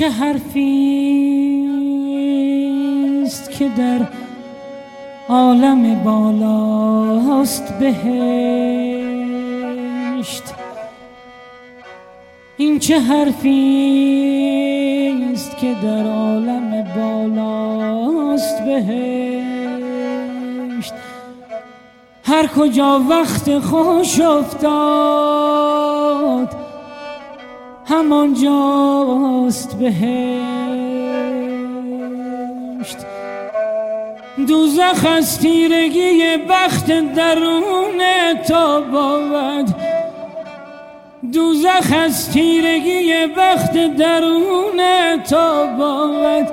چه حرفی است که در عالم بالاست بهشت؟ این چه حرفی است که در عالم بالاست بهشت؟ هر کجا وقت خوش افتاد همانجاست بهشت دوزخ از تیرگی بخت درون تا بود دوزخ از تیرگی بخت درون تا بود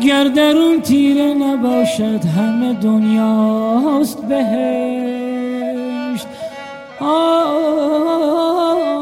گر درون تیره نباشد همه دنیاست بهشت آه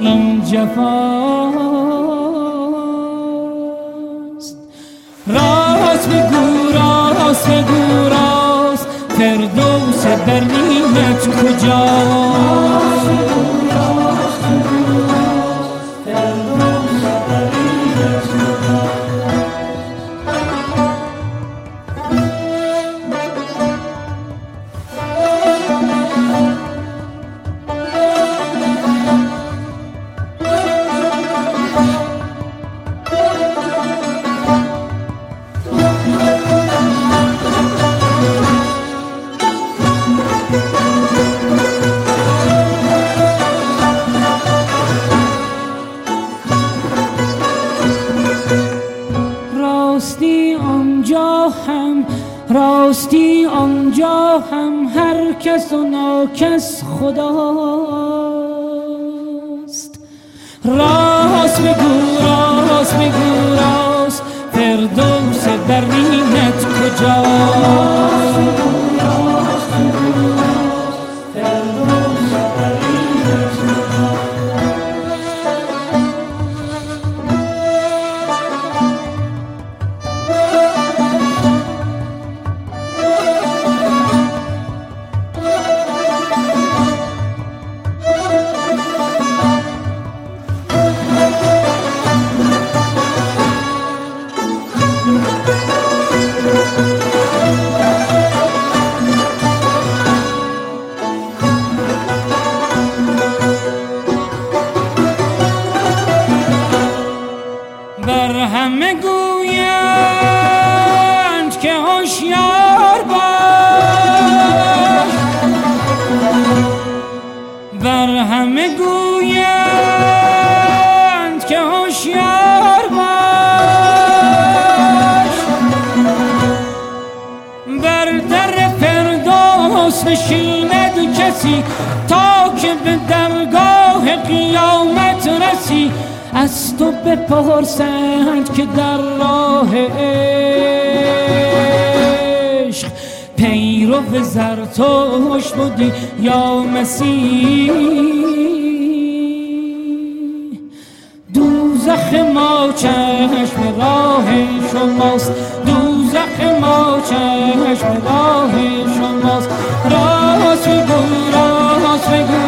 این جفاست راست بگو راست بگو راست. فردوس برنیت کجاست؟ چشم راه شماست. دوزخ ما چشم راه شماست. راست بگو راست بگو.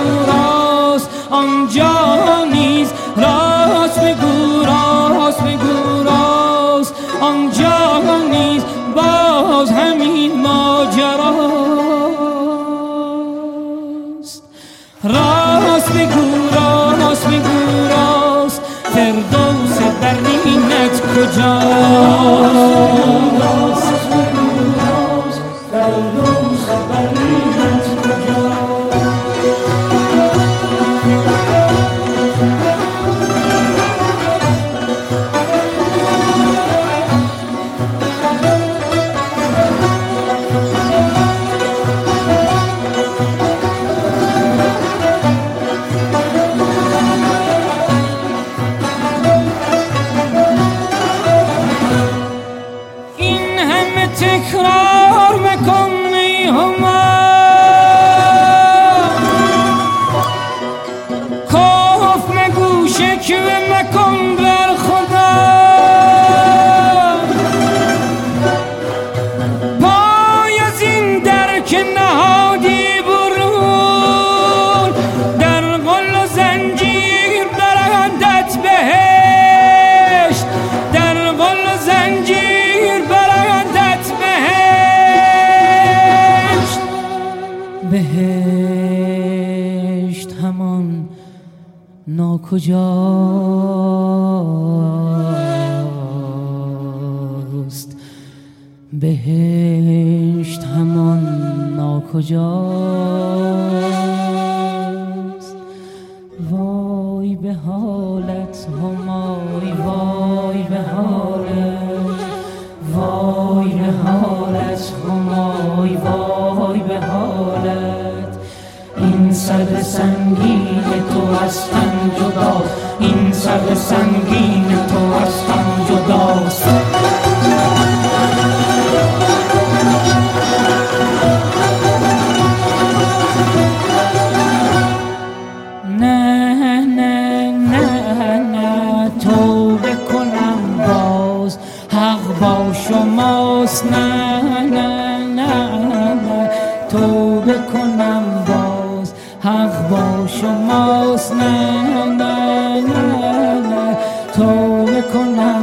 کجاست yo. توبه کنم باز حق با شماست. نه نه نه, نه توبه کنم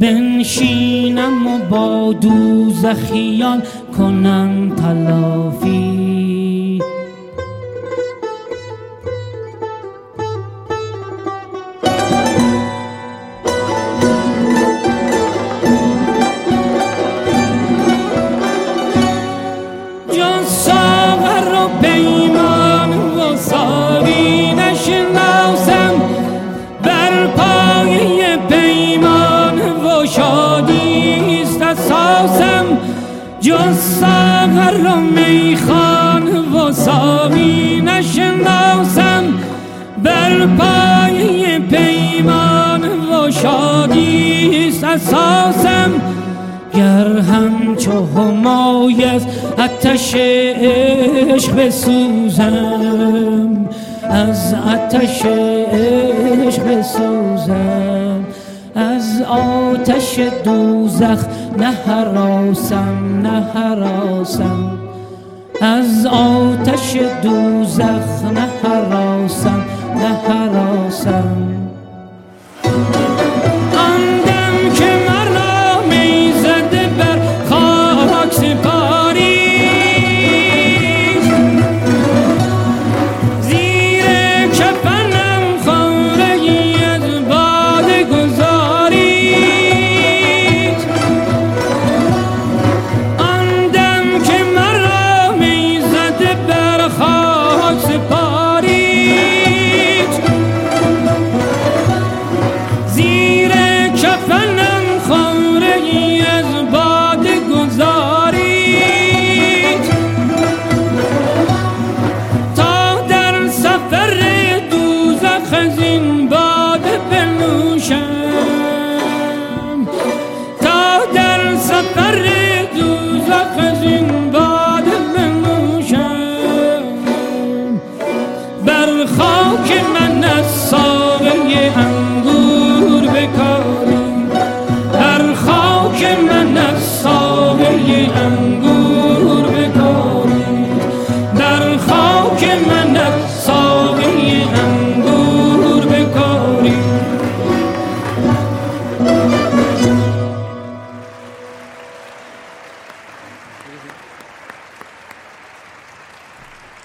بنشینم و با دوزخیان کنم تلافی. سامی نشناسم بر پای پیمان و شادی اساسم. گر همچو همای از آتش عشق بسوزم از آتش عشق بسوزم از آتش دوزخ نه هراسم نه هراسم از آتش دوزخ نه حراسم نه حراسم.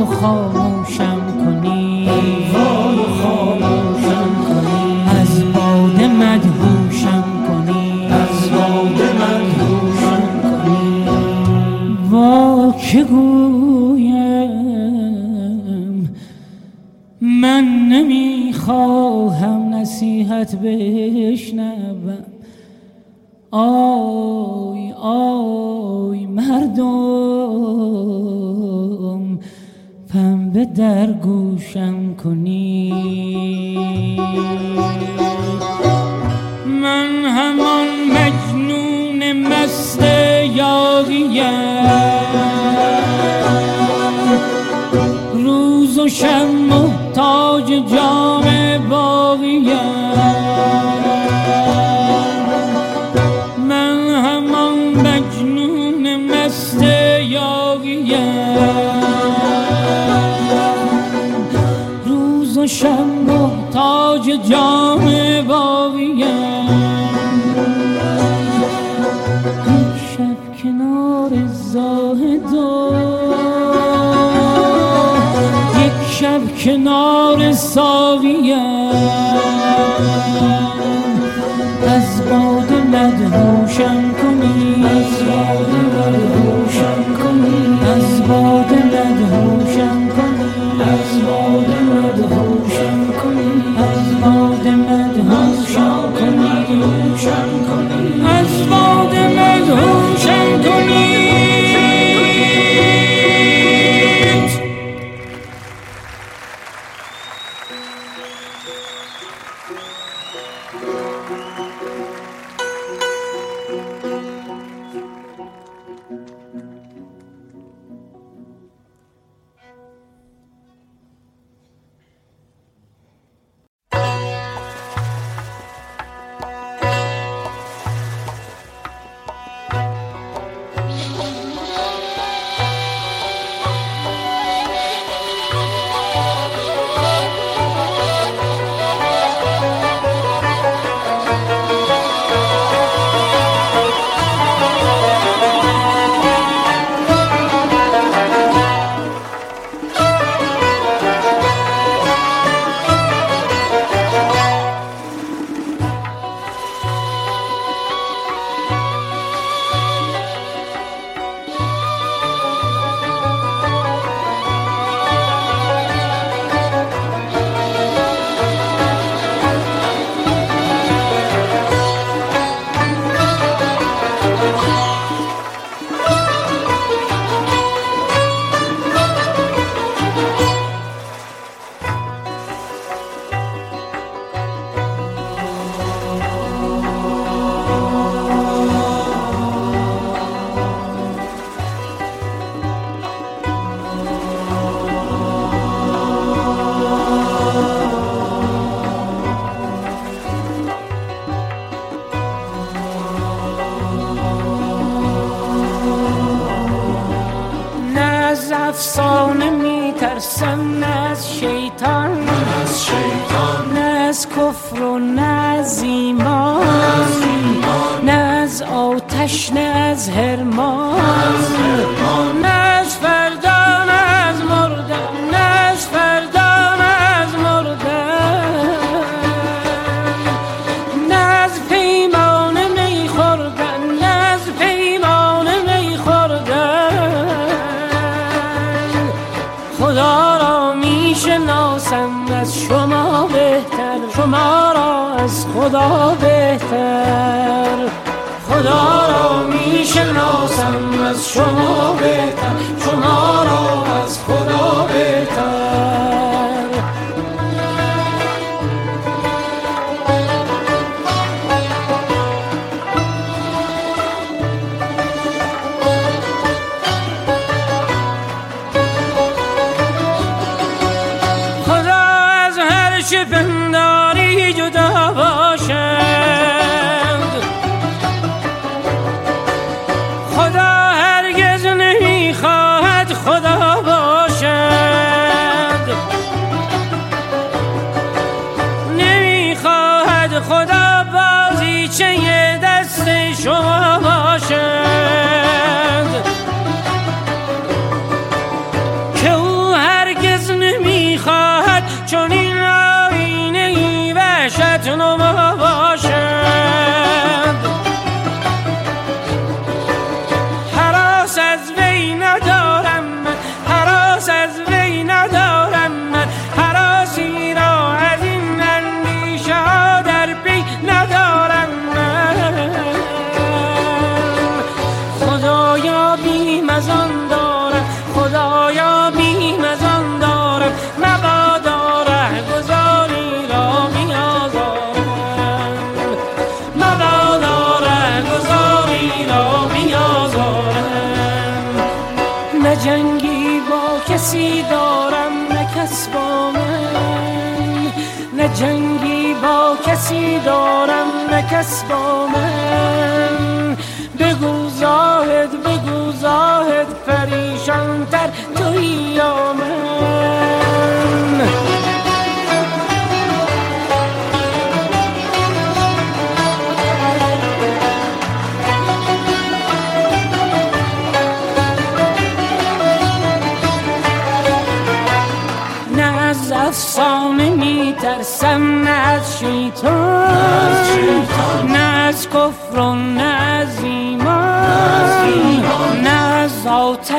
و خاموشم کنی. و خاموشم کنی. از باده مدهوشم کنی. از باده مدهوشم کنی. وا که گویم. من نمی‌خواهم نصیحت بشنوم. آی آی مردم. به در گوشم کنی. من همان مجنون مست یاغیم. روز و شب محتاج جان باشم محتاج جام باویم شب کنار زاهد یک شب کنار ساویم. از باد مدهوشم کنی. از باد مدهوشم کنی. از باد مدهوشم Revolution.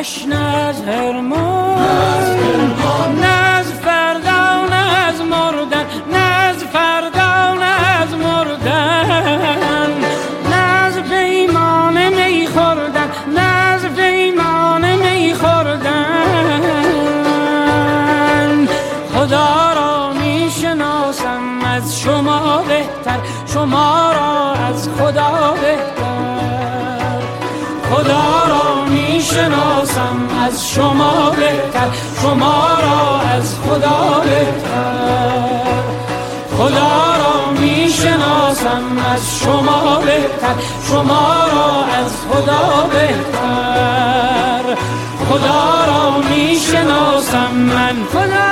نه از هرمان می‌شناسم از شما بهتر شما را از خدا بهتر. خدا را می‌شناسم من. خدا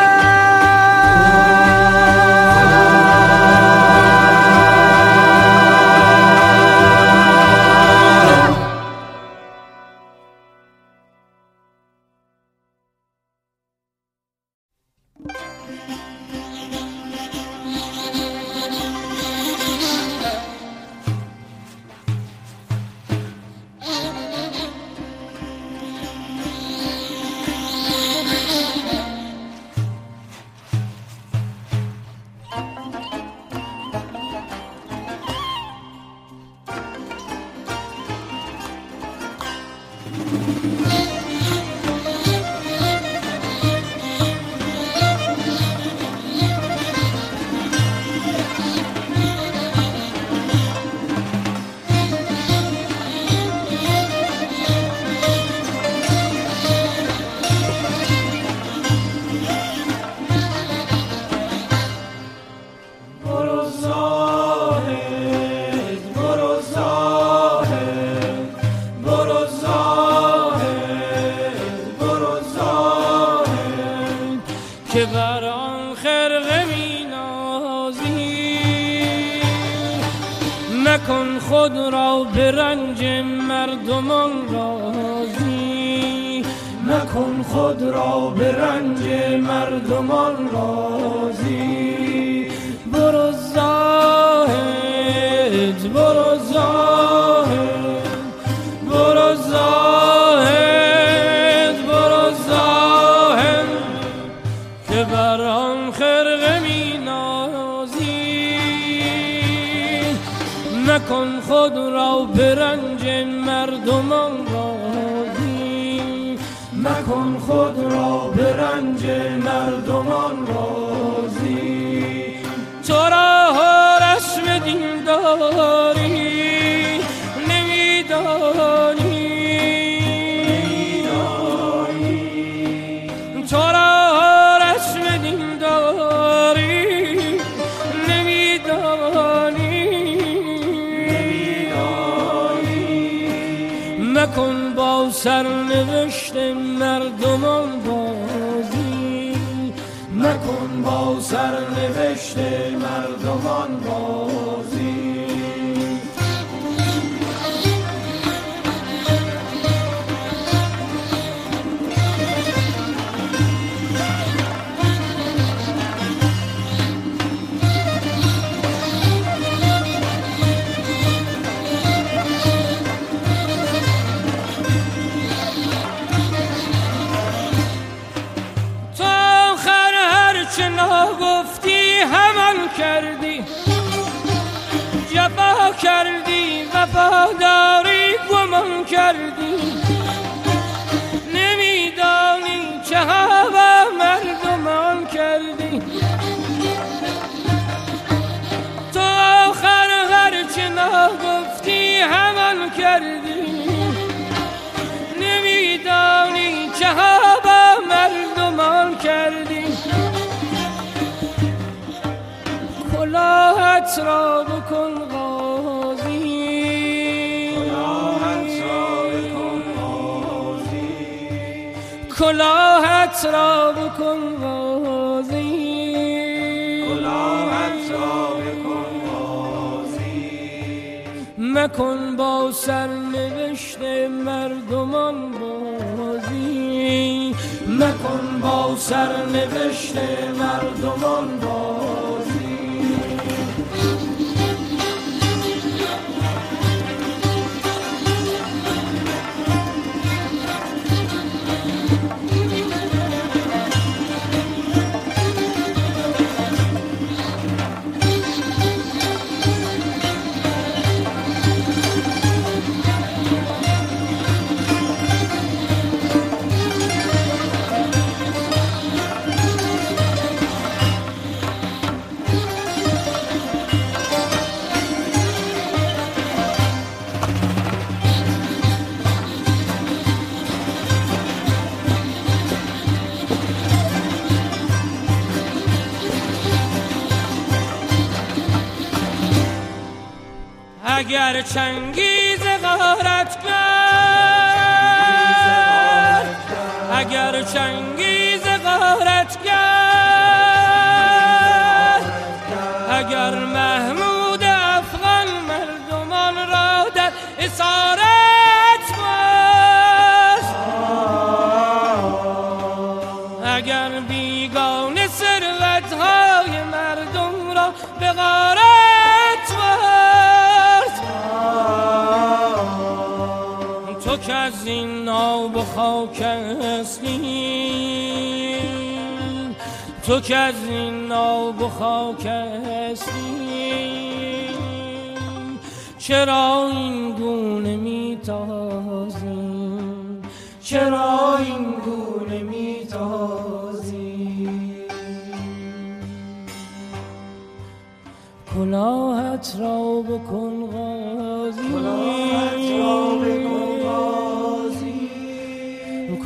کردی؟ نمیدانی چه هوا مردمان کردی؟ تو آخر هرچه نگفتی همان کردی؟ نمیدانی چه هوا مردمان کردی؟ کلاهت را بکن کلاهت را بکن غازی کلاهت را بکن غازی مکن با سرنوشت مردمان بازی مکن با سرنوشت مردمان بازی اگر چنگیز غارت کرد اگر چنگیز تو که از این ناب و خاک هستی چرا این گونه میتازی چرا این گونه میتازی کلاهت را بکن غازی. کلاهت را بکن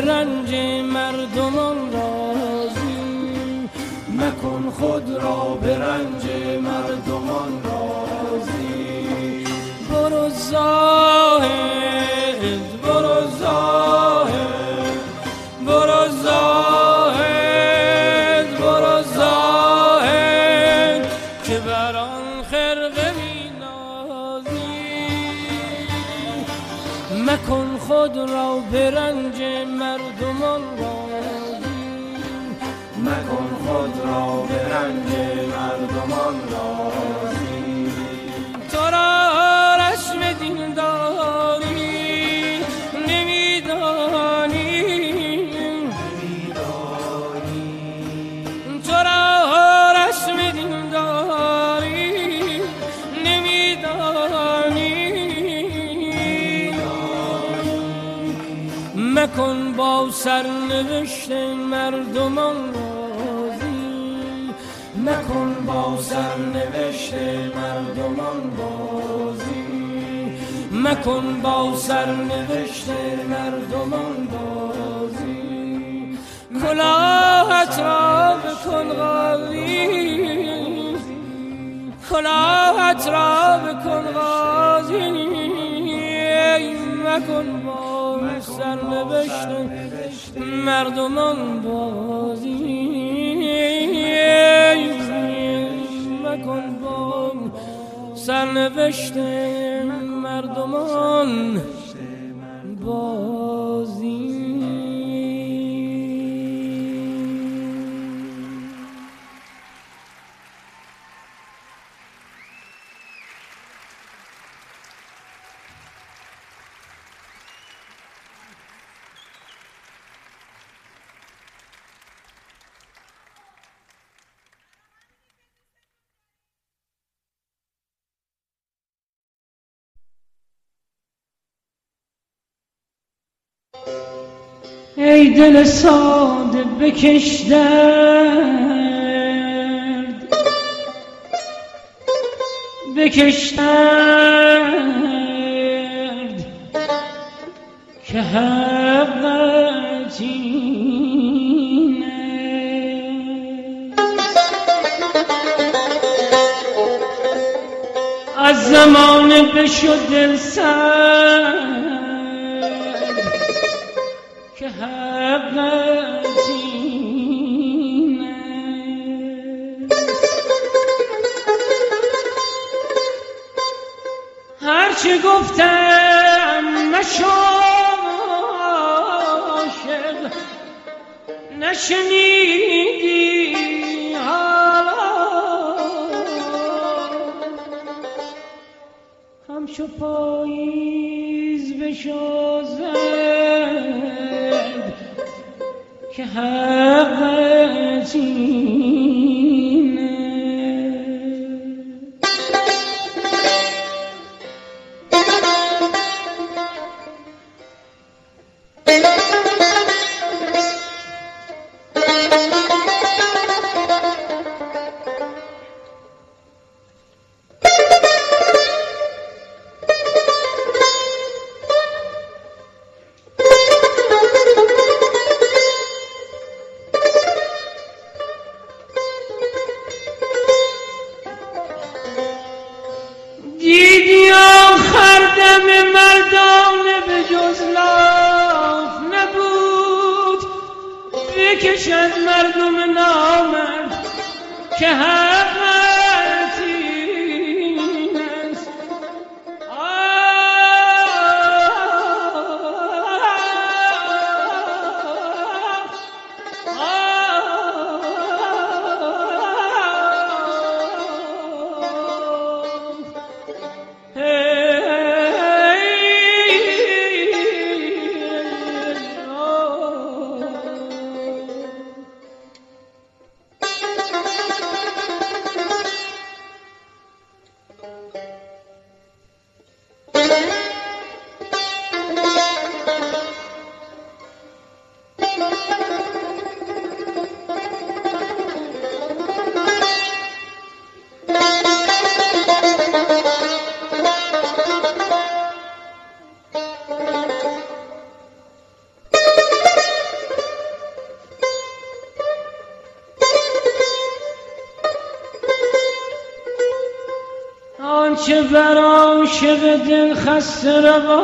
را مکن با سرنوشت مردمان رازی مکن با سرنوشت مردمان بازی مکن با سرنوشت مردمان بازی کلاهت را بکن غازی. کلاهت را بکن غازی. مکن سرنوشت مردمان بازی. مکن با سرنوشت مردمان. ای دل ساده بکش درد. بکش درد که حقت از زمانه بشد دل سر هرچه گفتم مشو عاشق نشنیدی حالا. همچو پاییز بشازد که love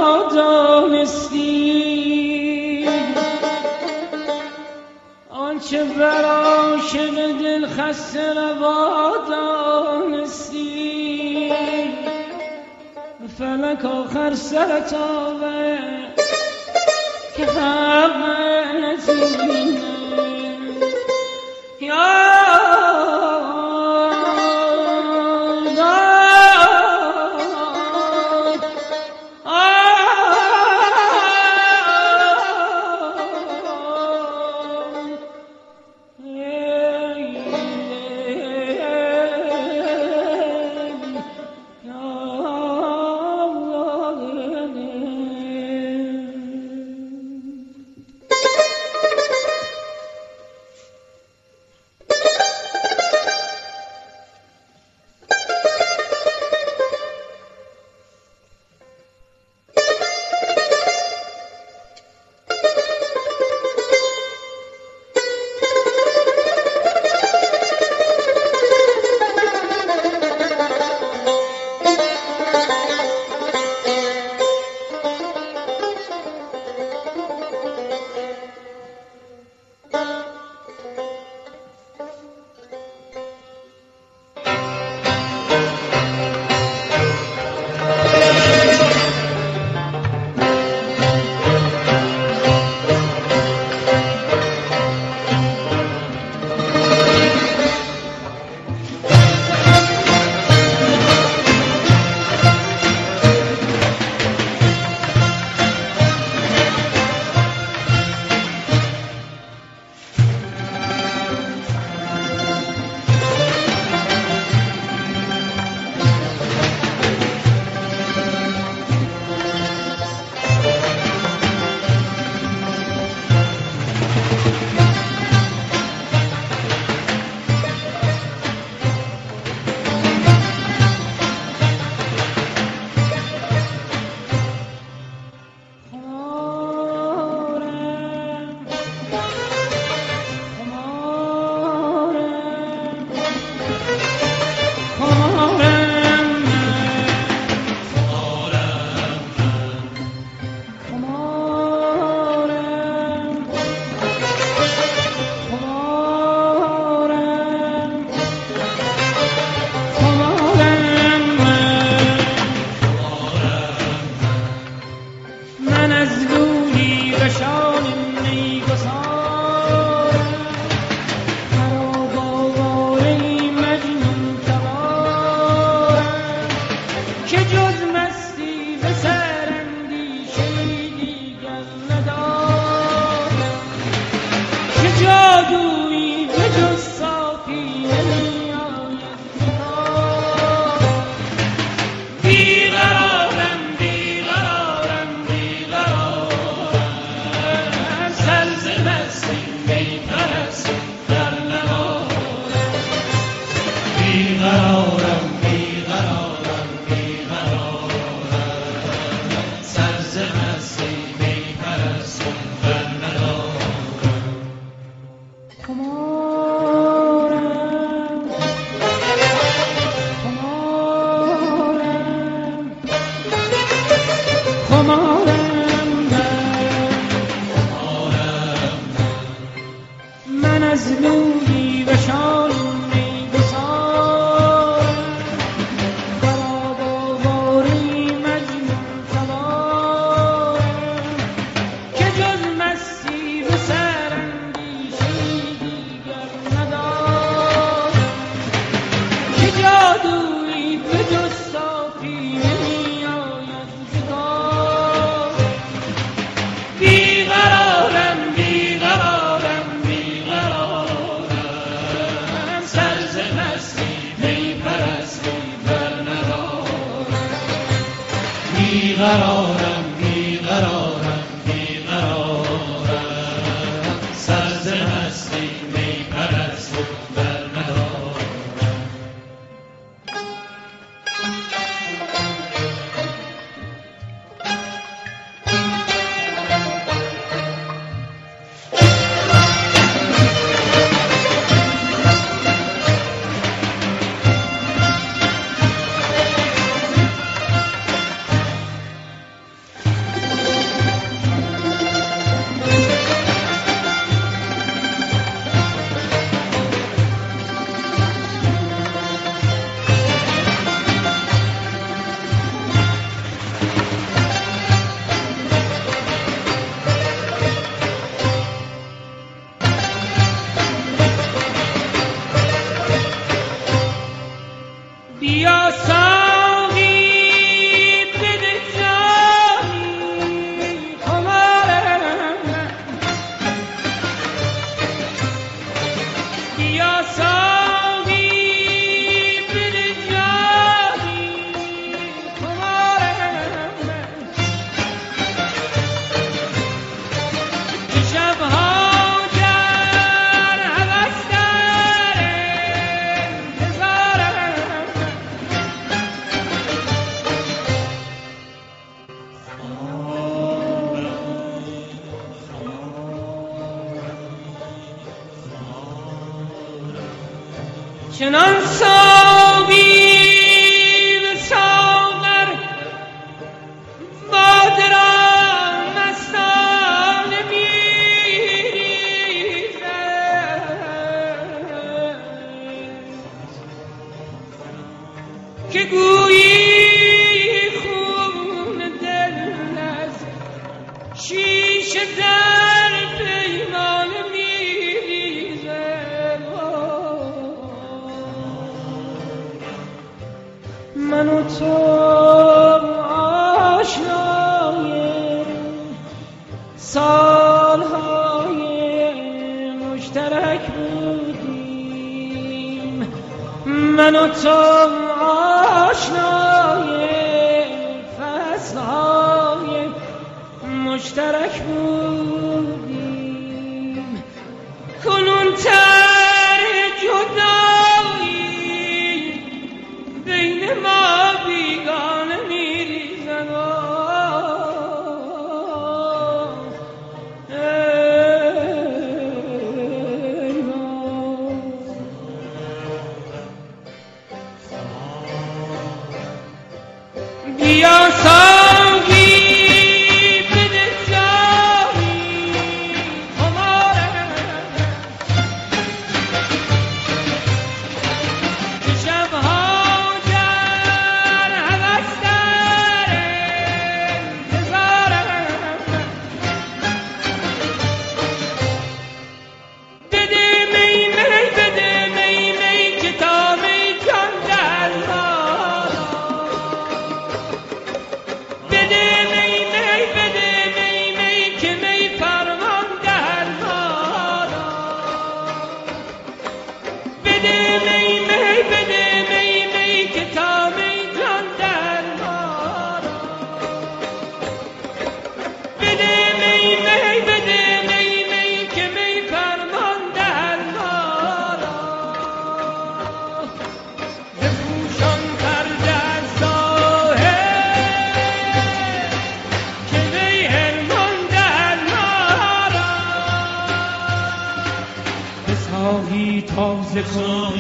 تازه کن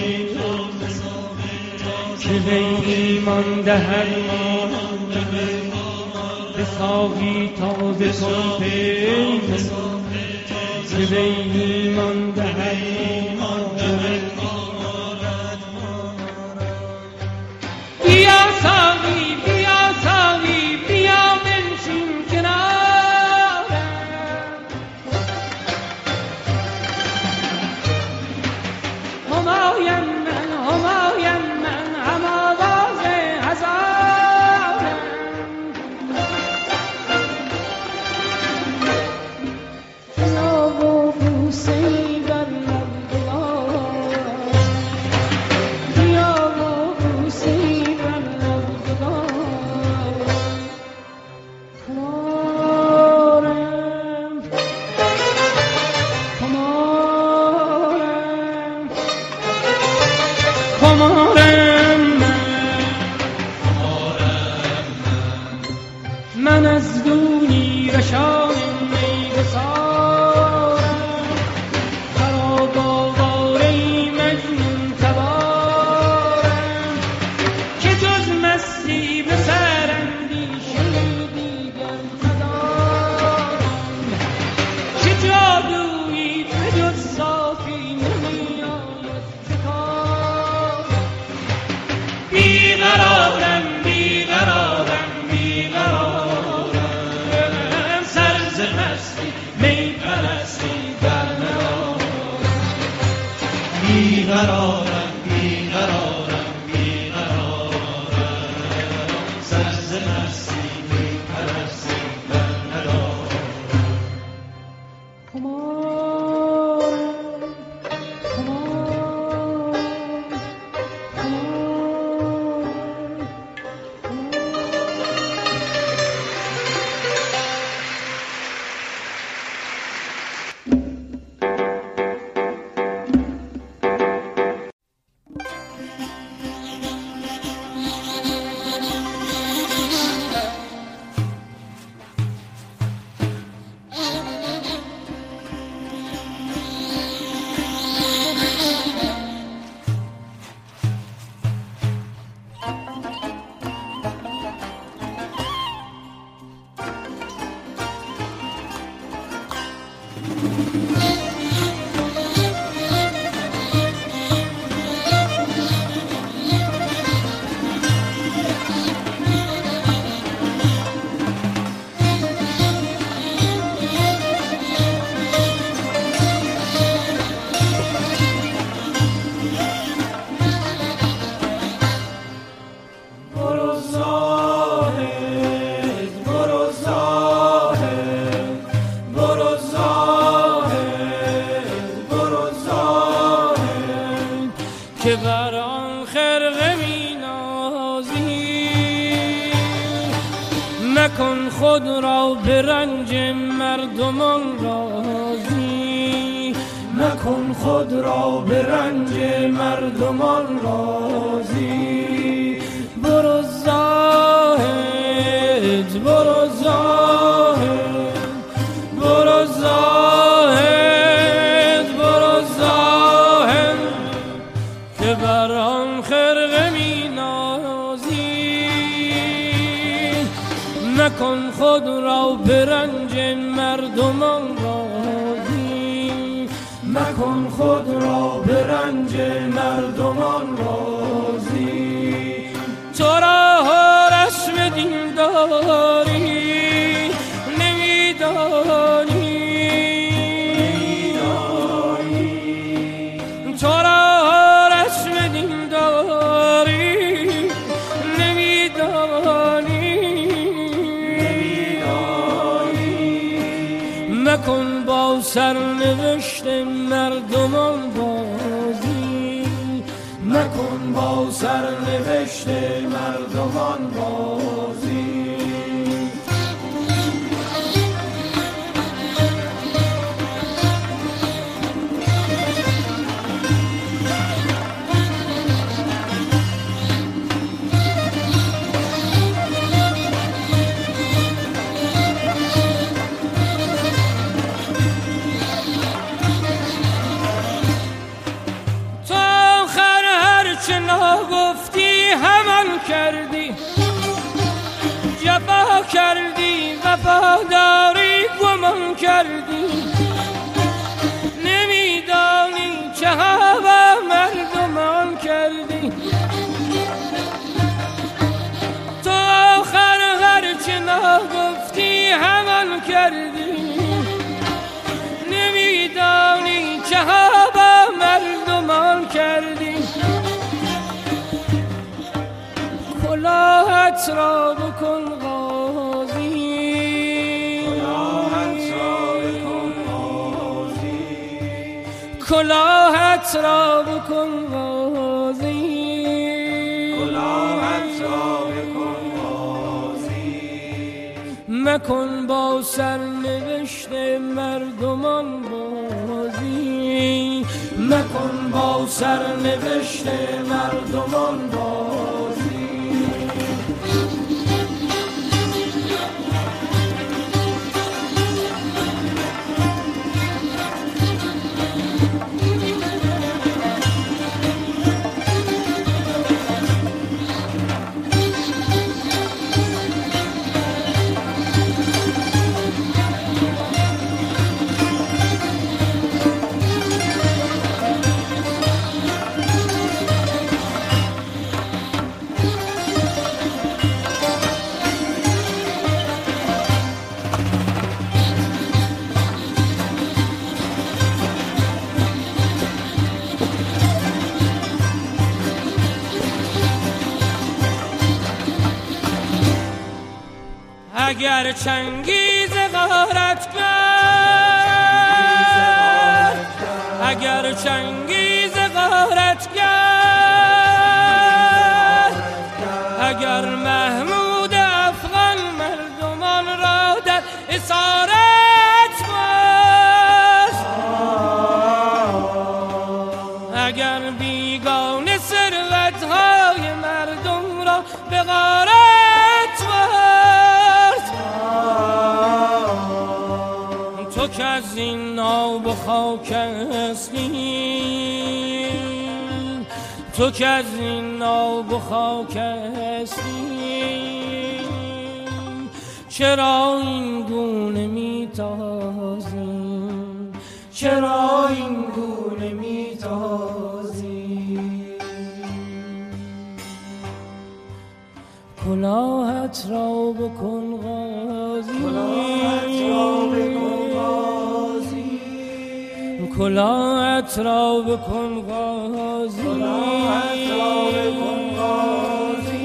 که به ایمان دهد. به ساقی تازه کن که به ایمان دهد. کردی وفاداری گمان کردی. نمیدانی چه هوا مردمان کردی. تو آخر هرچه نگفتی همان کردی. نمیدانی چه هوا مردمان کردی. کلاهت را بکن کلاهت را بکن وازی کلاهت را بکن غازی مکن با سرنوشت مردمان بازی مکن با سرنوشت مردمان بازی اگر چنگیز غارت کرد اگر چنگیز تو که از این آب و خاک هستی چرا این گونه میتازی؟ چرا این گونه میتازی؟ کلاهت را بکن غازی. کلاهت را بکن غازی.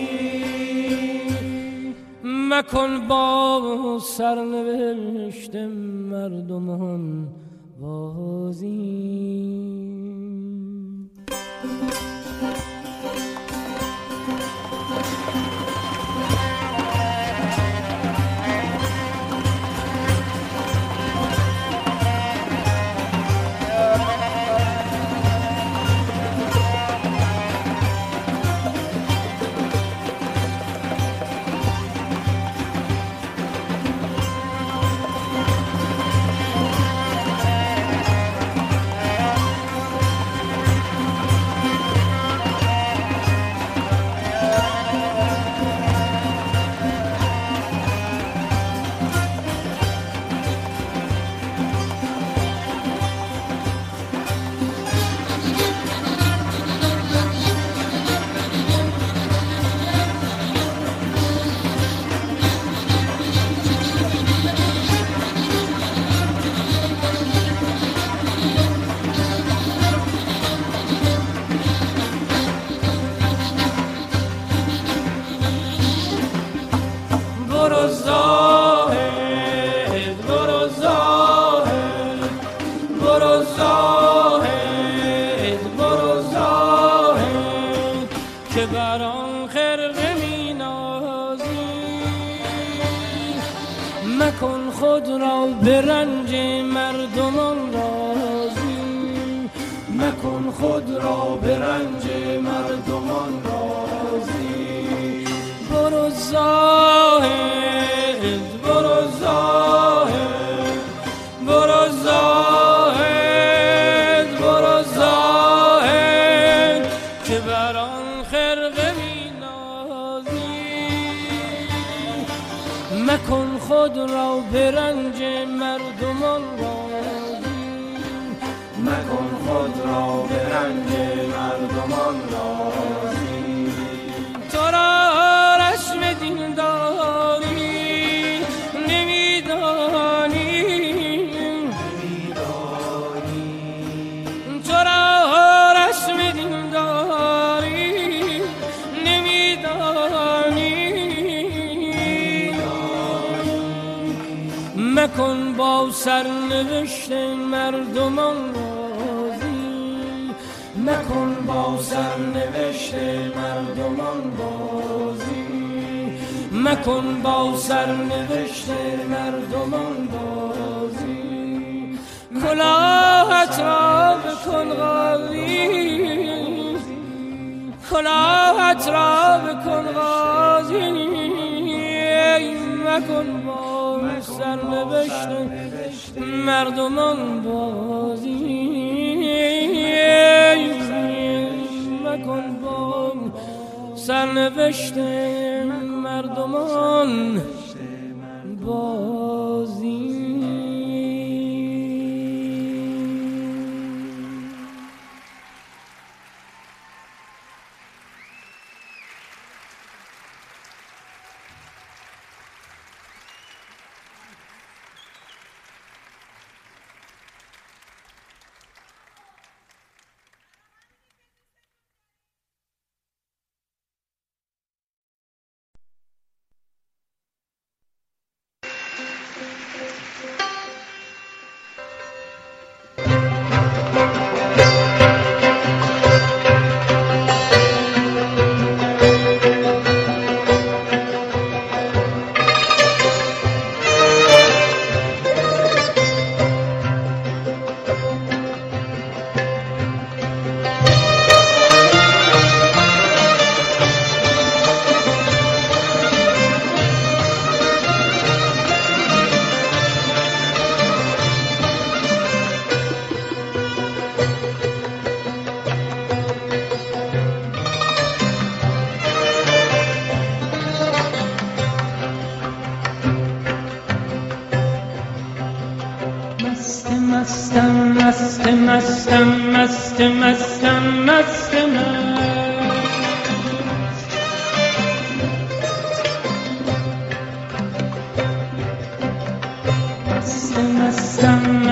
مکن با سرنوشت مردمان بازی را مکن با سرنوشت مردمان بازی. کلاهت را بکن غازی. کلاهت را بکن غازی. مکن با سرنوشت مردمان بازی. مکن با سرنوشت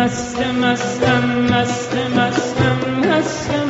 مستم مست مستم مست مستم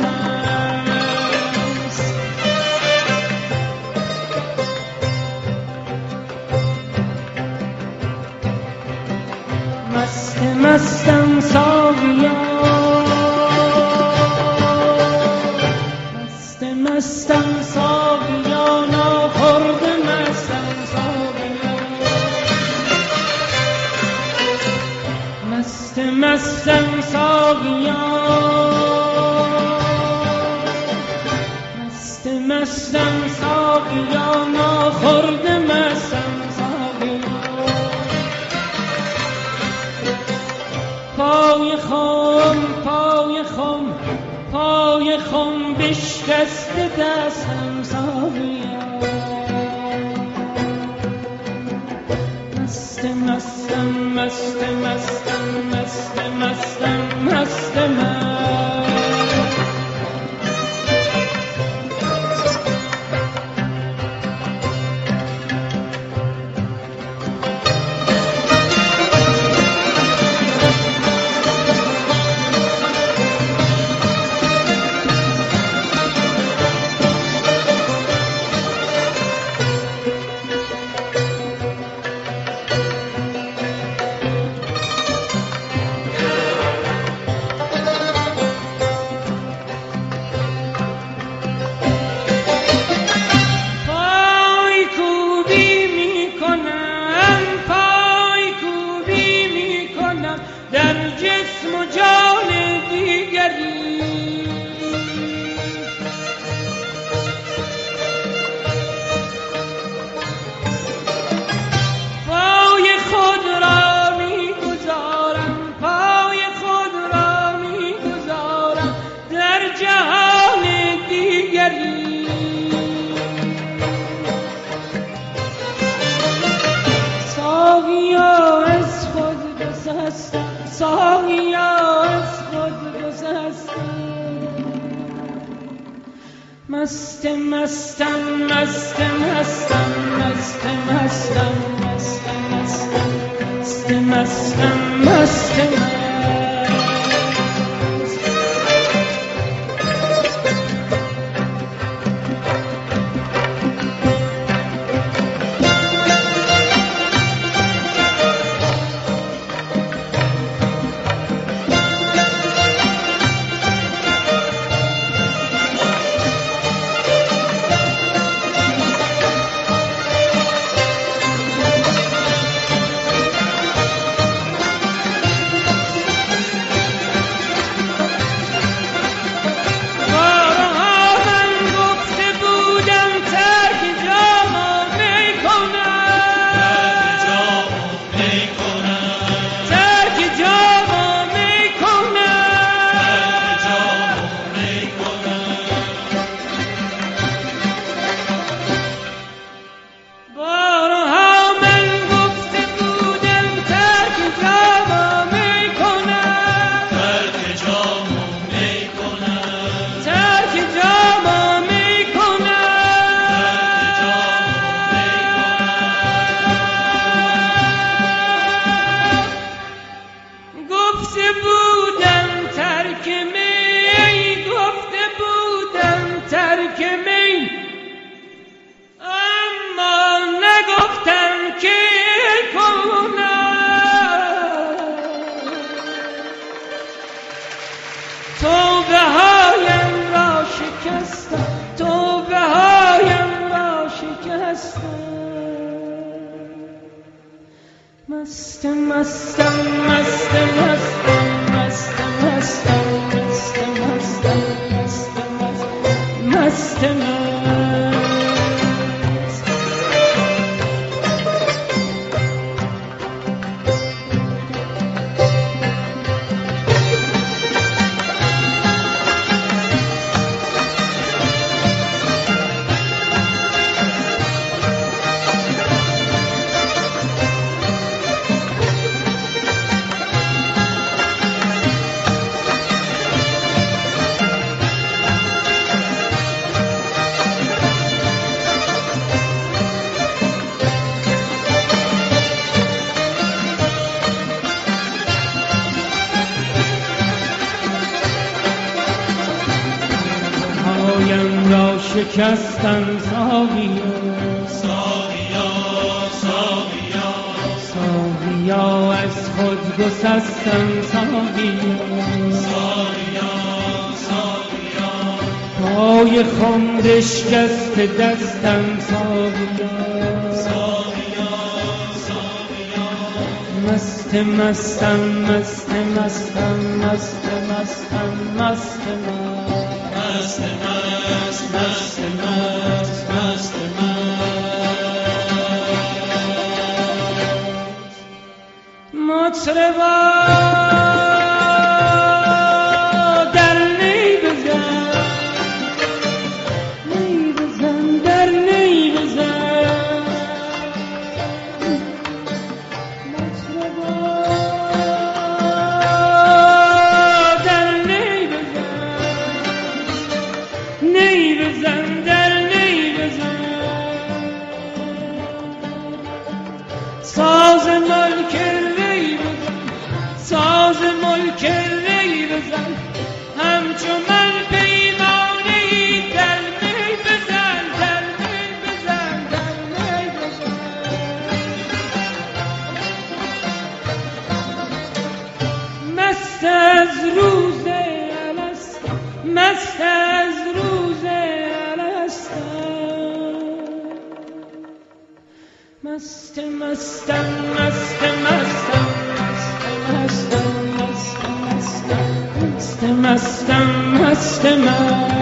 شکستن ساقیا ساقیا ساقیا. ساقیا از خود گسستن ساقیا ساقیا ساقیا. پای خمدش شکست دستن ساقیا ساقیا ساقیا. مست مستم مست مستم مست مستم مست مستم. مطربان because I'm Testament.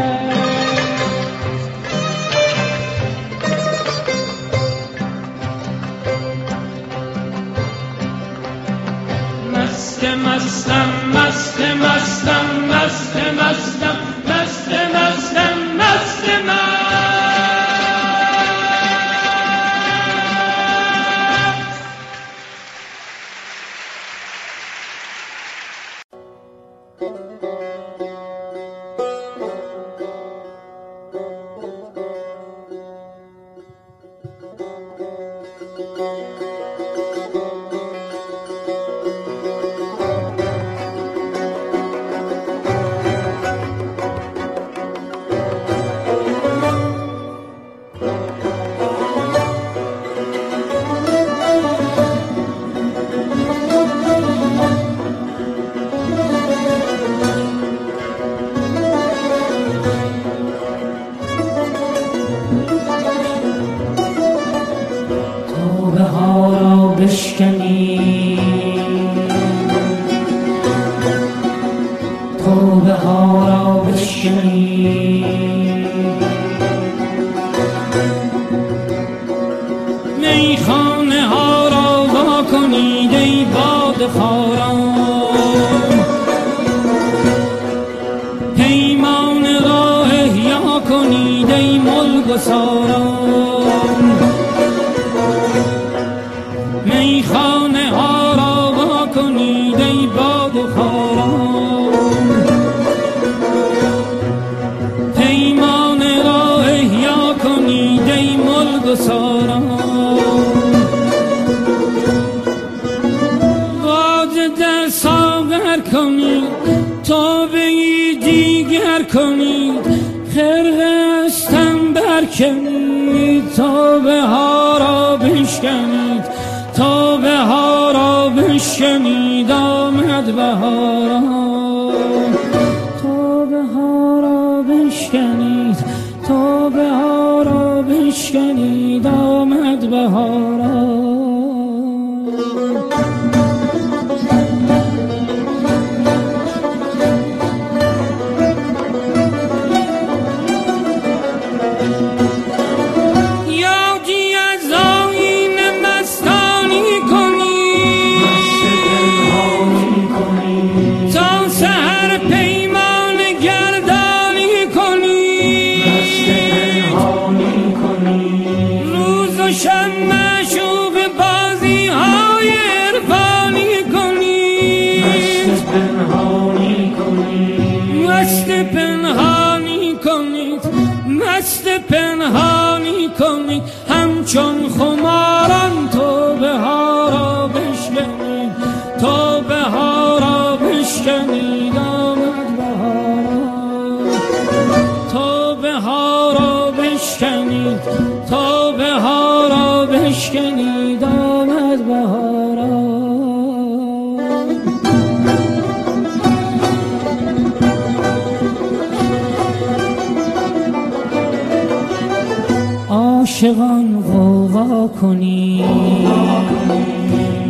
عاشقان غوغا کنی.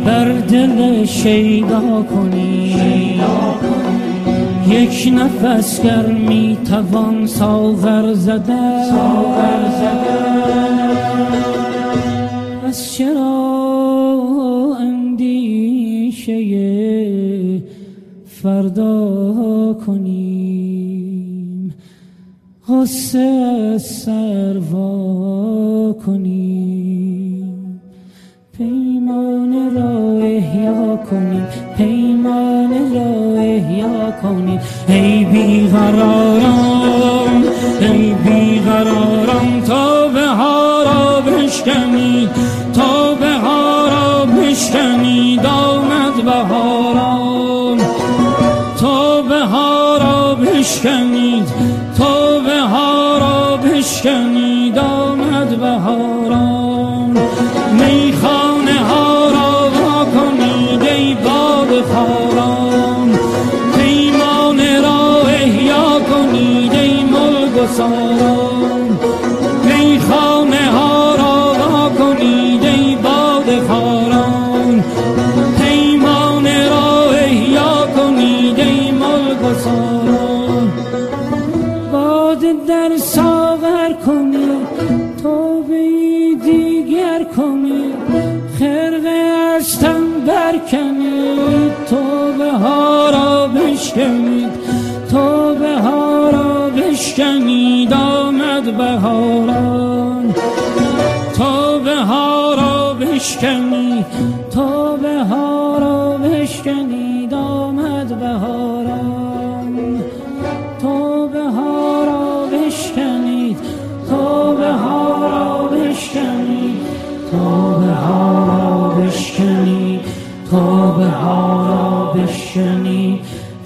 بر دل شیدا کنی. یک نفس گر می توان ساغر زده از چرا اندیشه فردا کنیم غصه سروا کنیم پیمان را احیا کنیم پیمان را احیا کنیم ای بیقراران ای بیقراران تا به را بشکنید توبه ها را بشکنید توبه ها را بشکنید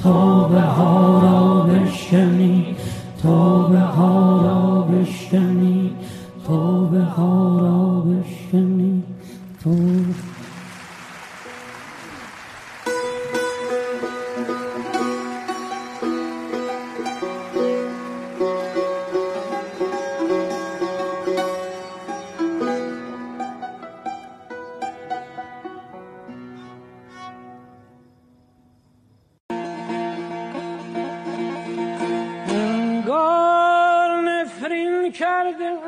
توبه ها را بشکنید توبه ها را بشکنید نفرین کرده این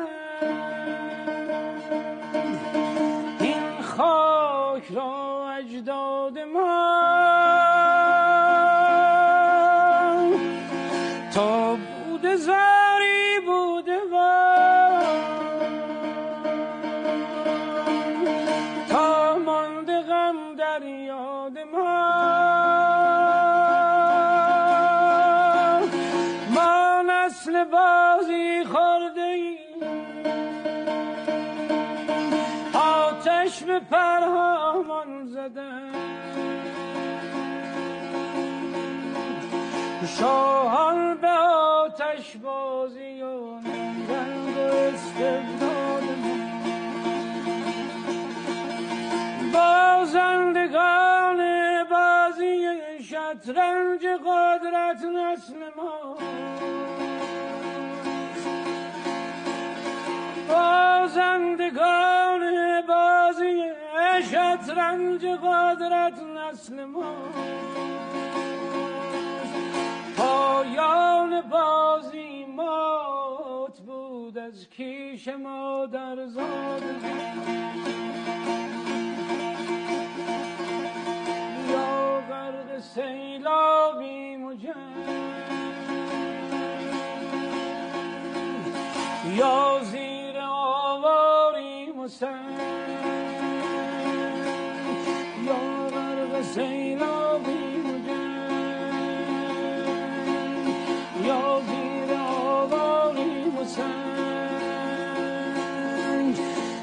شاهان به آتش بازی و رنگ و استبداد بازندگان بازی شطرنج قدرت نسل ما. بازندگان بازی شطرنج قدرت نسل ما. پایان بازی مات بود از کیش ما در زاد یا غرق سیلابی مجن یا زیر آواری مسن. یا غرق سیلابی یا زیر آواری مسن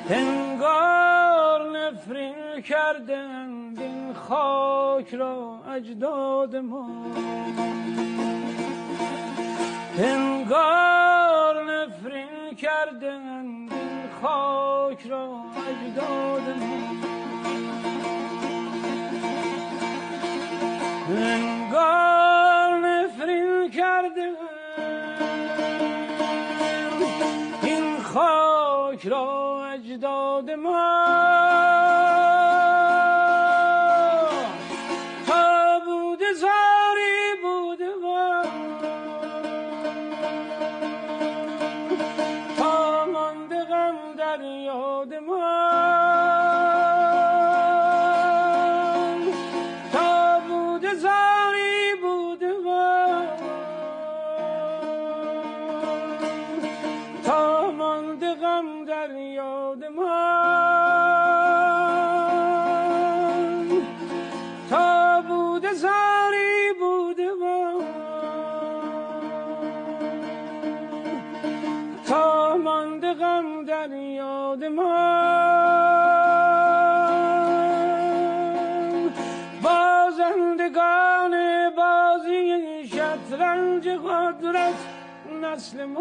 انگار نفرین کردند این خاک را اجداد ما. انگار نفرین کردند این خاک را اجداد ما. انگار دلم این خاک را اجداد ما نسل ماست.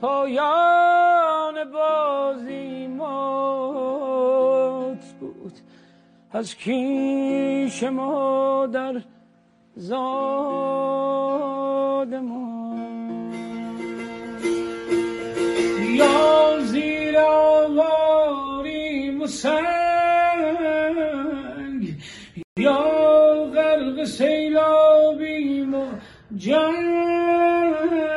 پایان بازی مات بود. از کیش ما در زاد ما یا زیر آواریم و جنگ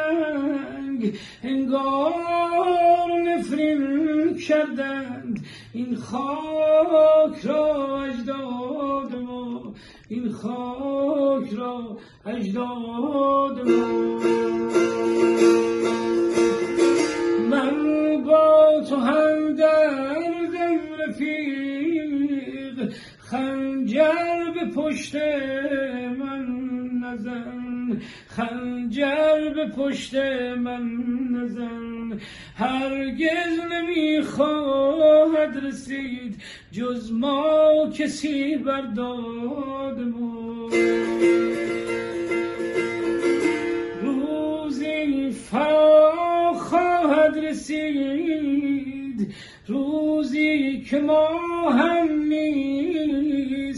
انگار نفرین کردند. این خاک را اجداد ما این خاک را اجداد ما. من با تو هم دردم رفیق خنجر به پشت من نزن خنجر به پشت من نزن هرگز نمی‌خواهد رسید جز ما کسی برداد ما. روزی فرا خواهد رسید. روزی که ما هم نیستیم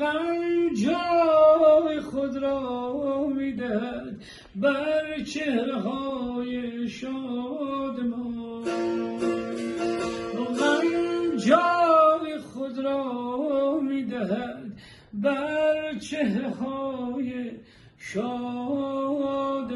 غم جای خود را می‌دهد بر چهره های شاد ما. غم جای خود را می‌دهد بر چهره های شاد